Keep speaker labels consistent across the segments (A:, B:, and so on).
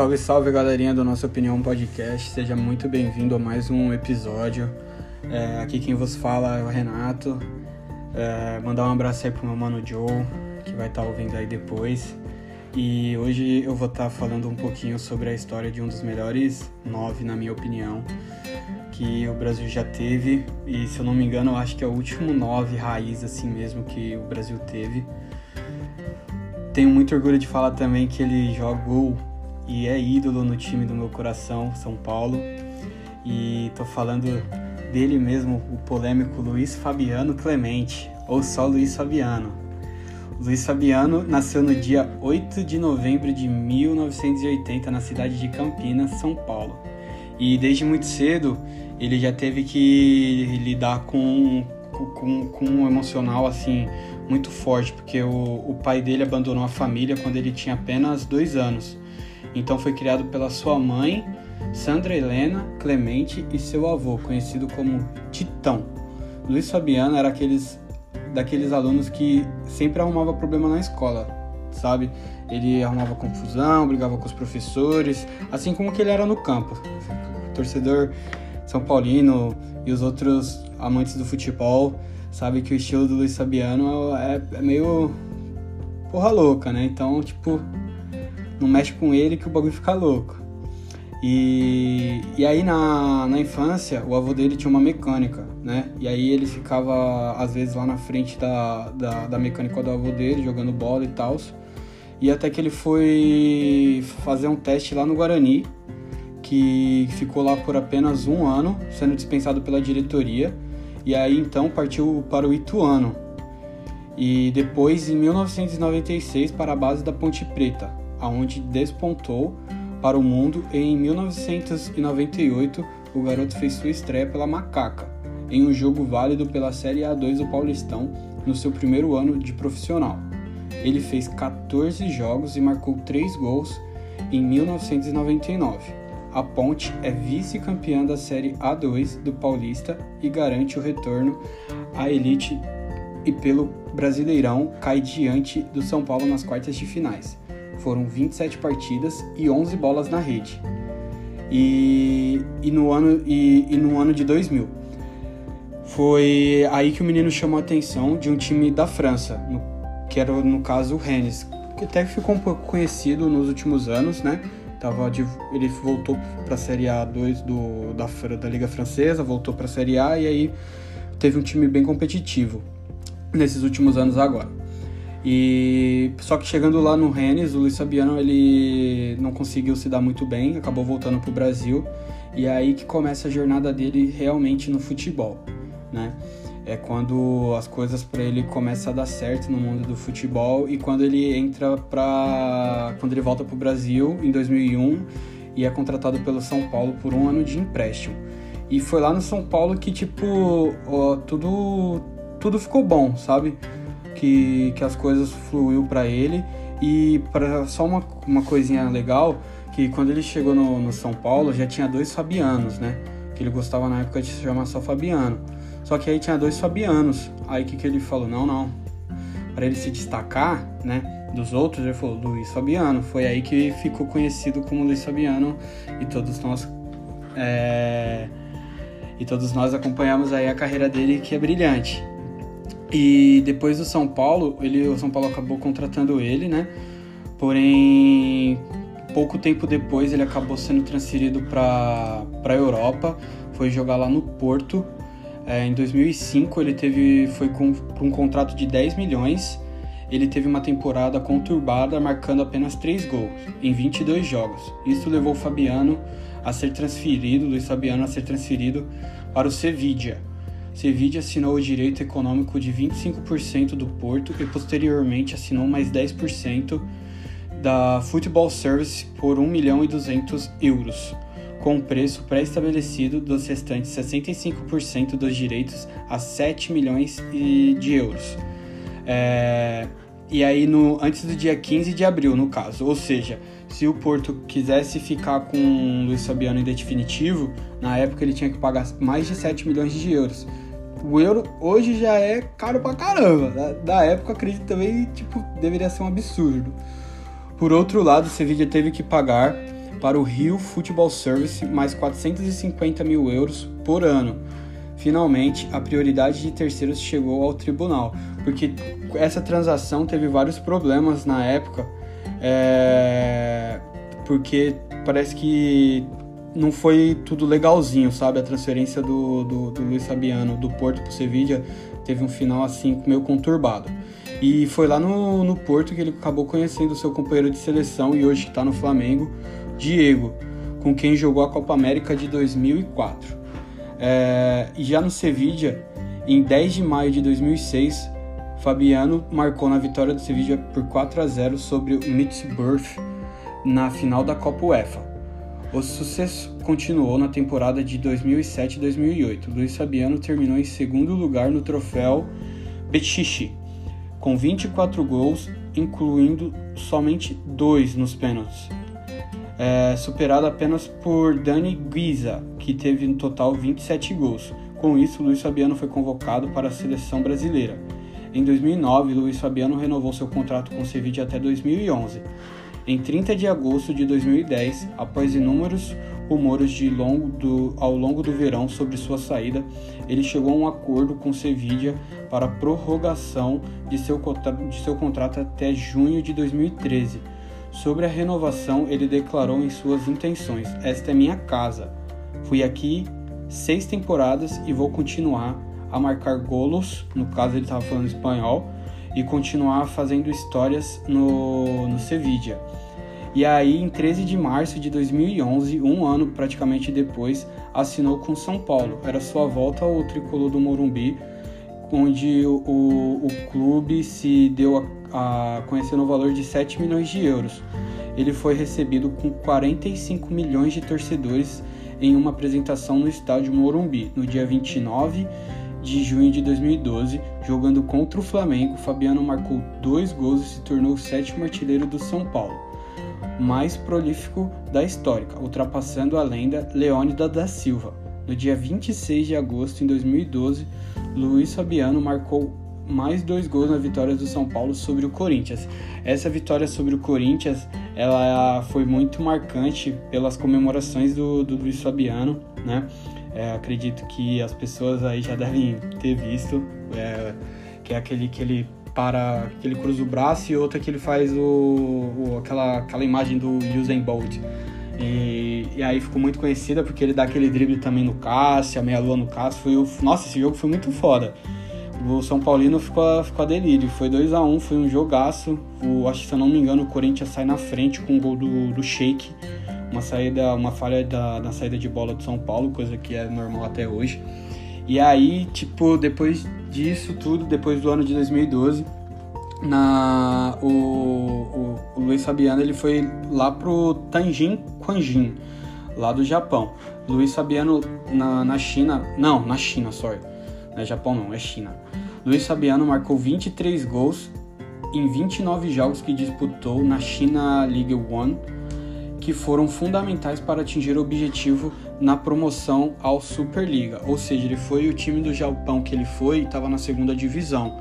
A: Salve, salve galerinha do Nossa Opinião Podcast, seja muito bem-vindo a mais um episódio. É, aqui quem vos fala é o Renato. É, mandar um abraço aí pro meu mano Joe, que vai estar tá ouvindo aí depois. E hoje eu vou estar tá falando um pouquinho sobre a história de um dos melhores nove, na minha opinião, que o Brasil já teve. E se eu não me engano, eu acho que é o último nove raiz assim mesmo que o Brasil teve. Tenho muito orgulho de falar também que ele jogou e é ídolo no time do meu coração, São Paulo. E tô falando dele mesmo, o polêmico Luiz Fabiano Clemente, ou só Luiz Fabiano. Luiz Fabiano nasceu no dia 8 de novembro de 1980 na cidade de Campinas, São Paulo. E desde muito cedo ele já teve que lidar com, com, com um emocional assim muito forte, porque o, o pai dele abandonou a família quando ele tinha apenas dois anos. Então foi criado pela sua mãe, Sandra Helena Clemente, e seu avô, conhecido como Titão. Luiz Fabiano era aqueles daqueles alunos que sempre arrumava problema na escola, sabe? Ele arrumava confusão, brigava com os professores, assim como que ele era no campo. Torcedor São Paulino e os outros amantes do futebol sabe que o estilo do Luiz Fabiano é, é meio porra louca, né? Então, tipo, não mexe com ele que o bagulho fica louco. E, e aí na, na infância, o avô dele tinha uma mecânica, né? E aí ele ficava, às vezes, lá na frente da, da, da mecânica do avô dele, jogando bola e tal. E até que ele foi fazer um teste lá no Guarani, que ficou lá por apenas um ano, sendo dispensado pela diretoria e aí então partiu para o Ituano. E depois, em 1996, para a base da Ponte Preta, aonde despontou para o mundo e em 1998 o garoto fez sua estreia pela Macaca, em um jogo válido pela Série A2 do Paulistão no seu primeiro ano de profissional. Ele fez 14 jogos e marcou 3 gols em 1999. A Ponte é vice-campeã da Série A2 do Paulista e garante o retorno à elite e pelo Brasileirão cai diante do São Paulo nas quartas de finais. Foram 27 partidas e 11 bolas na rede. E, e, no, ano, e, e no ano de 2000. Foi aí que o menino chamou a atenção de um time da França, no, que era no caso o Rennes, que até ficou um pouco conhecido nos últimos anos, né? Tava de, ele voltou para a Série A2 do, da, da Liga Francesa, voltou para a Série A e aí teve um time bem competitivo nesses últimos anos agora. E só que chegando lá no Rennes, o Luiz Fabiano ele não conseguiu se dar muito bem, acabou voltando para o Brasil e é aí que começa a jornada dele realmente no futebol, né? é quando as coisas para ele começam a dar certo no mundo do futebol e quando ele entra para quando ele volta para o Brasil em 2001 e é contratado pelo São Paulo por um ano de empréstimo. E foi lá no São Paulo que tipo ó, tudo tudo ficou bom, sabe? Que, que as coisas fluiu para ele e para só uma, uma coisinha legal que quando ele chegou no, no São Paulo já tinha dois Fabianos, né? Que ele gostava na época de se chamar só Fabiano. Só que aí tinha dois Fabianos. Aí o que, que ele falou? Não, não. Para ele se destacar, né, dos outros, ele falou Luiz Fabiano. Foi aí que ficou conhecido como Luiz Fabiano e todos nós é... e todos nós acompanhamos aí a carreira dele que é brilhante. E depois do São Paulo, ele, o São Paulo acabou contratando ele, né? Porém, pouco tempo depois ele acabou sendo transferido para a Europa, foi jogar lá no Porto é, em 2005 ele teve foi com, com um contrato de 10 milhões. Ele teve uma temporada conturbada, marcando apenas 3 gols em 22 jogos. Isso levou o Fabiano a ser transferido, Luiz Fabiano a ser transferido para o Sevilla. Sevilla assinou o direito econômico de 25% do Porto e posteriormente assinou mais 10% da Football Service por 1 milhão e 200 euros com o preço pré-estabelecido dos restantes 65% dos direitos a 7 milhões de euros. É, e aí no, antes do dia 15 de abril, no caso. Ou seja, se o Porto quisesse ficar com o Luiz Fabiano em definitivo, na época ele tinha que pagar mais de 7 milhões de euros. O euro hoje já é caro pra caramba. Da, da época, acredito também, tipo, deveria ser um absurdo. Por outro lado, Sevilla teve que pagar para o Rio Football Service mais 450 mil euros por ano. Finalmente, a prioridade de terceiros chegou ao tribunal, porque essa transação teve vários problemas na época, é... porque parece que não foi tudo legalzinho, sabe? A transferência do, do, do Luiz Fabiano do Porto para o Sevilla teve um final assim meio conturbado. E foi lá no, no Porto que ele acabou conhecendo seu companheiro de seleção e hoje está no Flamengo, Diego, com quem jogou a Copa América de 2004. É, e já no Sevilla, em 10 de maio de 2006, Fabiano marcou na vitória do Sevilla por 4 a 0 sobre o Middlesbrough na final da Copa UEFA. O sucesso continuou na temporada de 2007-2008. Luiz Fabiano terminou em segundo lugar no troféu Bechichi, com 24 gols, incluindo somente dois nos pênaltis. É, superado apenas por Dani Guiza, que teve no total 27 gols. Com isso, Luiz Fabiano foi convocado para a seleção brasileira. Em 2009, Luiz Fabiano renovou seu contrato com o Sevilla até 2011. Em 30 de agosto de 2010, após inúmeros rumores longo do, ao longo do verão sobre sua saída, ele chegou a um acordo com Sevilla para prorrogação de seu, de seu contrato até junho de 2013. Sobre a renovação, ele declarou em suas intenções: Esta é minha casa. Fui aqui seis temporadas e vou continuar a marcar golos, no caso ele estava falando espanhol, e continuar fazendo histórias no, no Sevilla. E aí, em 13 de março de 2011, um ano praticamente depois, assinou com São Paulo. Era sua volta ao tricolor do Morumbi, onde o, o, clube se deu a, a conhecer no valor de 7 milhões de euros. Ele foi recebido com 45 milhões de torcedores em uma apresentação no estádio Morumbi, no dia 29 de junho de 2012, jogando contra o Flamengo. Fabiano marcou dois gols e se tornou o sétimo artilheiro do São Paulo mais prolífico da histórica, ultrapassando a lenda Leônida da Silva. No dia 26 de agosto de 2012, Luiz Fabiano marcou mais dois gols na vitória do São Paulo sobre o Corinthians. Essa vitória sobre o Corinthians, ela foi muito marcante pelas comemorações do, do Luiz Fabiano, né? É, acredito que as pessoas aí já devem ter visto, é, que é aquele que ele para que ele cruza o braço e outra que ele faz o, o aquela, aquela imagem do Usain Bolt. E, e, aí ficou muito conhecida porque ele dá aquele drible também no Cássio, a meia-lua no Cássio. Foi nossa, esse jogo foi muito foda. O São Paulino ficou, ficou a delírio. Foi 2 a 1 um, foi um jogaço. O, acho que se eu não me engano, o Corinthians sai na frente com o gol do, do Sheik. Uma saída, uma falha da, na saída de bola do São Paulo, coisa que é normal até hoje. E aí, tipo, depois disso tudo, depois do ano de 2012, na, o, o, o Luiz Fabiano ele foi lá pro Tanjin Quanjin, lá do Japão. Luiz Fabiano na, na China, não, na China, sorry. Não é Japão não, é China. Luiz Fabiano marcou 23 gols em 29 jogos que disputou na China League One que foram fundamentais para atingir o objetivo na promoção ao Superliga. Ou seja, ele foi o time do Japão que ele foi estava na segunda divisão,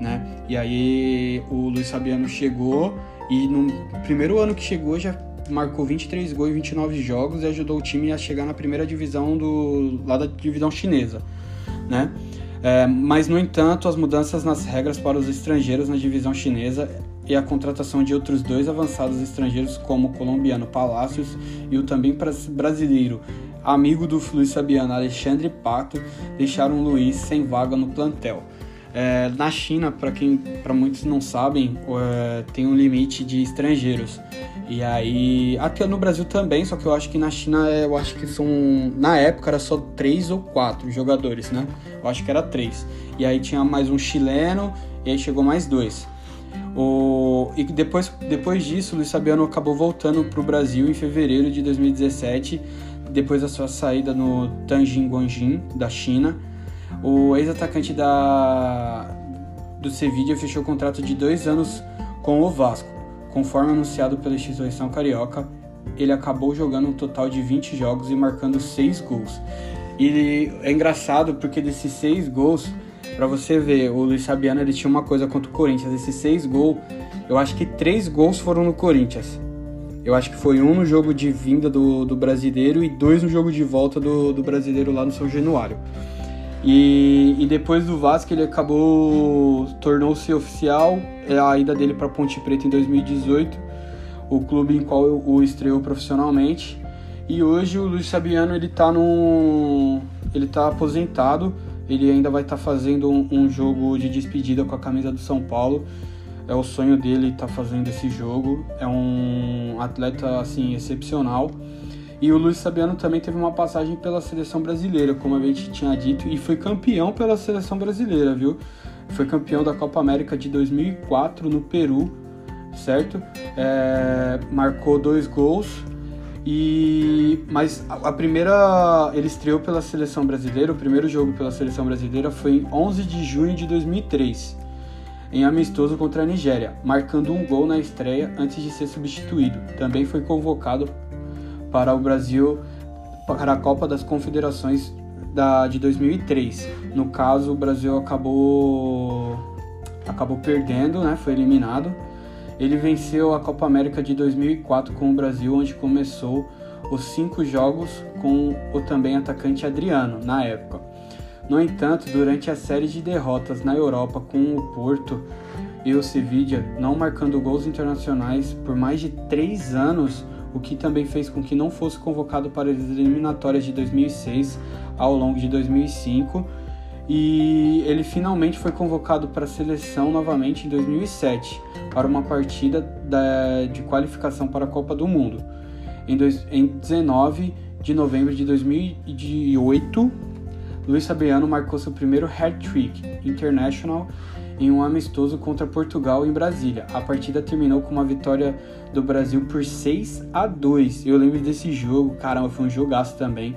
A: né? E aí o Luiz Fabiano chegou e no primeiro ano que chegou já marcou 23 gols em 29 jogos e ajudou o time a chegar na primeira divisão do lá da divisão chinesa, né? É, mas no entanto, as mudanças nas regras para os estrangeiros na divisão chinesa e a contratação de outros dois avançados estrangeiros, como o colombiano Palácios e o também brasileiro, amigo do Luiz Fabiano, Alexandre Pato, deixaram Luiz sem vaga no plantel. É, na China, para quem, para muitos não sabem, é, tem um limite de estrangeiros. E aí, até no Brasil também, só que eu acho que na China, eu acho que são, na época era só três ou quatro jogadores, né? Eu acho que era três. E aí tinha mais um chileno e aí chegou mais dois. O, e depois, depois disso, Luiz Fabiano acabou voltando para o Brasil em fevereiro de 2017, depois da sua saída no Tianjin Guanjin, da China. O ex-atacante da, do Sevilla fechou contrato de dois anos com o Vasco. Conforme anunciado pela instituição carioca, ele acabou jogando um total de 20 jogos e marcando 6 gols. E é engraçado porque desses 6 gols, para você ver, o Luiz Fabiano ele tinha uma coisa contra o Corinthians. Esses seis gols, eu acho que três gols foram no Corinthians. Eu acho que foi um no jogo de vinda do, do brasileiro e dois no jogo de volta do, do brasileiro lá no São Januário. E, e depois do Vasco ele acabou tornou-se oficial é a ida dele para Ponte Preta em 2018, o clube em qual o estreou profissionalmente. E hoje o Luiz Fabiano ele tá no ele tá aposentado, ele ainda vai estar tá fazendo um, um, jogo de despedida com a camisa do São Paulo. É o sonho dele estar tá fazendo esse jogo. É um atleta assim excepcional. E o Luiz Fabiano também teve uma passagem pela seleção brasileira, como a gente tinha dito, e foi campeão pela seleção brasileira, viu? Foi campeão da Copa América de 2004 no Peru, certo? É, marcou dois gols e mas a, primeira ele estreou pela seleção brasileira, o primeiro jogo pela seleção brasileira foi em 11 de junho de 2003, em amistoso contra a Nigéria, marcando um gol na estreia antes de ser substituído. Também foi convocado para o Brasil para a Copa das Confederações da, de 2003. No caso, o Brasil acabou acabou perdendo, né? Foi eliminado. Ele venceu a Copa América de 2004 com o Brasil, onde começou os cinco jogos com o também atacante Adriano na época. No entanto, durante a série de derrotas na Europa com o Porto e o Sevilla, não marcando gols internacionais por mais de três anos, o que também fez com que não fosse convocado para as eliminatórias de 2006 ao longo de 2005 e ele finalmente foi convocado para a seleção novamente em 2007 para uma partida da, de qualificação para a Copa do Mundo. Em, dois, em 19 de novembro de 2008, Luiz Fabiano marcou seu primeiro hat-trick international em um amistoso contra Portugal em Brasília. A partida terminou com uma vitória do Brasil por 6 a 2. Eu lembro desse jogo, caramba, foi um jogaço também.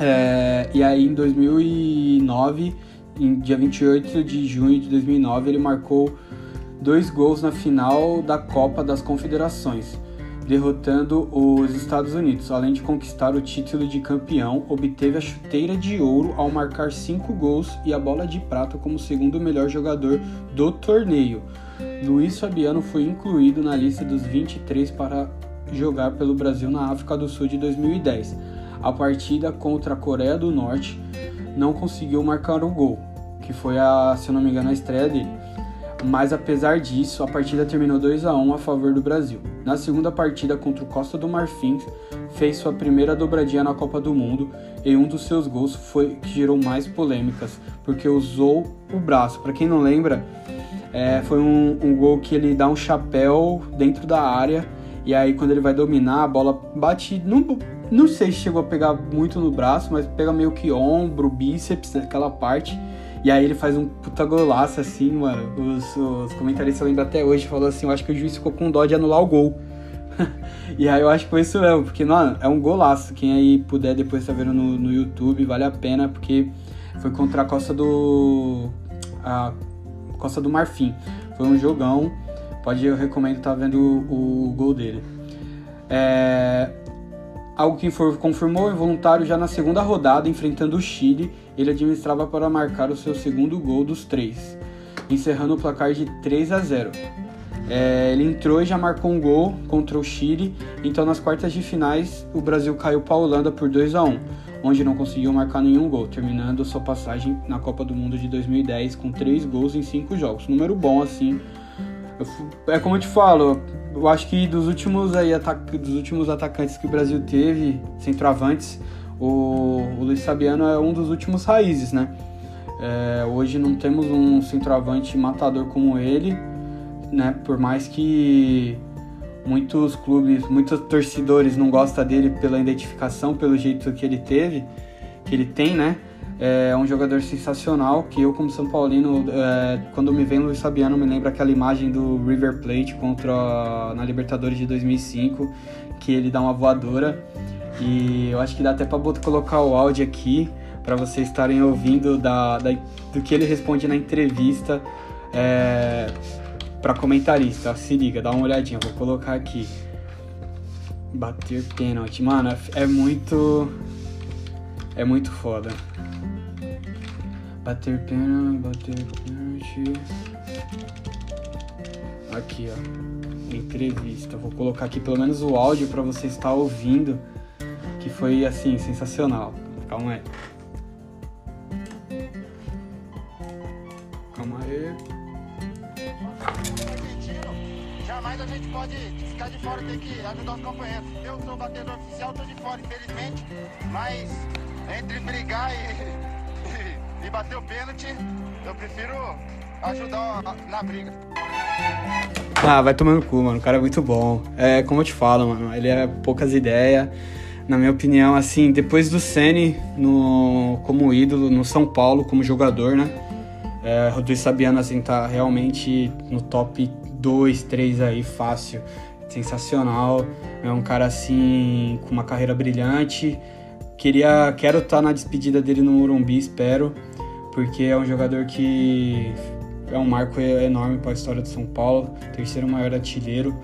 A: É, e aí em 2009, em dia 28 de junho de 2009, ele marcou dois gols na final da Copa das Confederações derrotando os Estados Unidos. Além de conquistar o título de campeão, obteve a chuteira de ouro ao marcar cinco gols e a bola de prata como segundo melhor jogador do torneio. Luiz Fabiano foi incluído na lista dos 23 para jogar pelo Brasil na África do Sul de 2010. A partida contra a Coreia do Norte não conseguiu marcar o gol, que foi a, se eu não me engano, a estreia dele mas apesar disso, a partida terminou 2 a 1 a favor do Brasil. Na segunda partida contra o Costa do Marfim, fez sua primeira dobradinha na Copa do Mundo e um dos seus gols foi que gerou mais polêmicas, porque usou o braço. Para quem não lembra, é, foi um, um gol que ele dá um chapéu dentro da área e aí quando ele vai dominar, a bola bate. Não, não sei se chegou a pegar muito no braço, mas pega meio que ombro, bíceps, aquela parte e aí ele faz um puta golaço assim, mano. Os, os comentaristas lembram até hoje, falou assim, eu acho que o juiz ficou com dó de anular o gol. e aí eu acho que foi isso mesmo, porque, mano, é um golaço. Quem aí puder depois tá vendo no, no YouTube, vale a pena, porque foi contra a Costa do. A Costa do Marfim. Foi um jogão. Pode, eu recomendo tá vendo o, o, gol dele. É, algo que confirmou involuntário já na segunda rodada, enfrentando o Chile, ele administrava para marcar o seu segundo gol dos três, encerrando o placar de 3 a 0. É, ele entrou e já marcou um gol contra o Chile, então nas quartas de finais o Brasil caiu para a Holanda por 2 a 1 onde não conseguiu marcar nenhum gol, terminando sua passagem na Copa do Mundo de 2010 com 3 gols em 5 jogos. Número bom assim. É como eu te falo, eu acho que dos últimos aí dos últimos atacantes que o Brasil teve, centroavantes, o, o Luiz Fabiano é um dos últimos raízes, né? É, hoje não temos um centroavante matador como ele, né? Por mais que muitos clubes, muitos torcedores não gostam dele pela identificação, pelo jeito que ele teve, que ele tem, né? É um jogador sensacional que eu, como São Paulino, é, quando me vem Luiz Fabiano, me lembra aquela imagem do River Plate contra na Libertadores de 2005, que ele dá uma voadora. E eu acho que dá até para colocar o áudio aqui para vocês estarem ouvindo da, da, do que ele responde na entrevista é, para comentarista. Se liga, dá uma olhadinha, vou colocar aqui. Bater pênalti, mano, é muito. É muito foda. Bater pênalti, bater pênalti. Aqui, ó. entrevista. Vou colocar aqui pelo menos o áudio para você estar ouvindo, que foi assim sensacional. Calma aí. Calma aí.
B: Jamais a gente pode ficar de fora, tem que ajudar os companheiros. Eu sou batedor oficial, tô de fora, infelizmente. Mas entre brigar e, bater o pênalti, eu prefiro ajudar na briga.
A: Ah, vai tomando cu, mano. O cara é muito bom. É como eu te falo, mano. Ele é poucas ideias. Na minha opinião, assim, depois do Ceni no como ídolo no São Paulo como jogador, né? É, Rodrigo Sabiano assim tá realmente no top 2, 3 aí fácil. Sensacional. É um cara assim com uma carreira brilhante. Queria quero estar tá na despedida dele no Morumbi, espero, porque é um jogador que é um marco enorme para a história de São Paulo, terceiro maior artilheiro.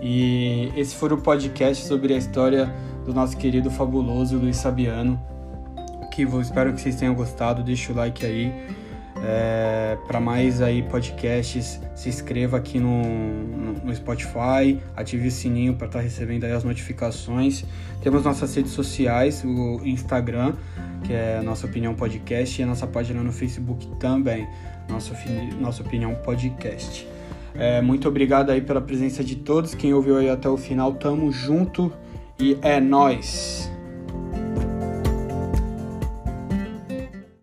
A: E esse foi o podcast sobre a história do nosso querido fabuloso Luiz Sabiano. Que eu espero que vocês tenham gostado. Deixa o like aí. É, para mais aí podcasts, se inscreva aqui no, no, no Spotify, ative o sininho para estar tá recebendo aí as notificações. Temos nossas redes sociais, o Instagram, que é Nossa Opinião Podcast, e a nossa página no Facebook também nossa, nossa opinião podcast. É, muito obrigado aí pela presença de todos. Quem ouviu aí até o final, tamo junto e é nós.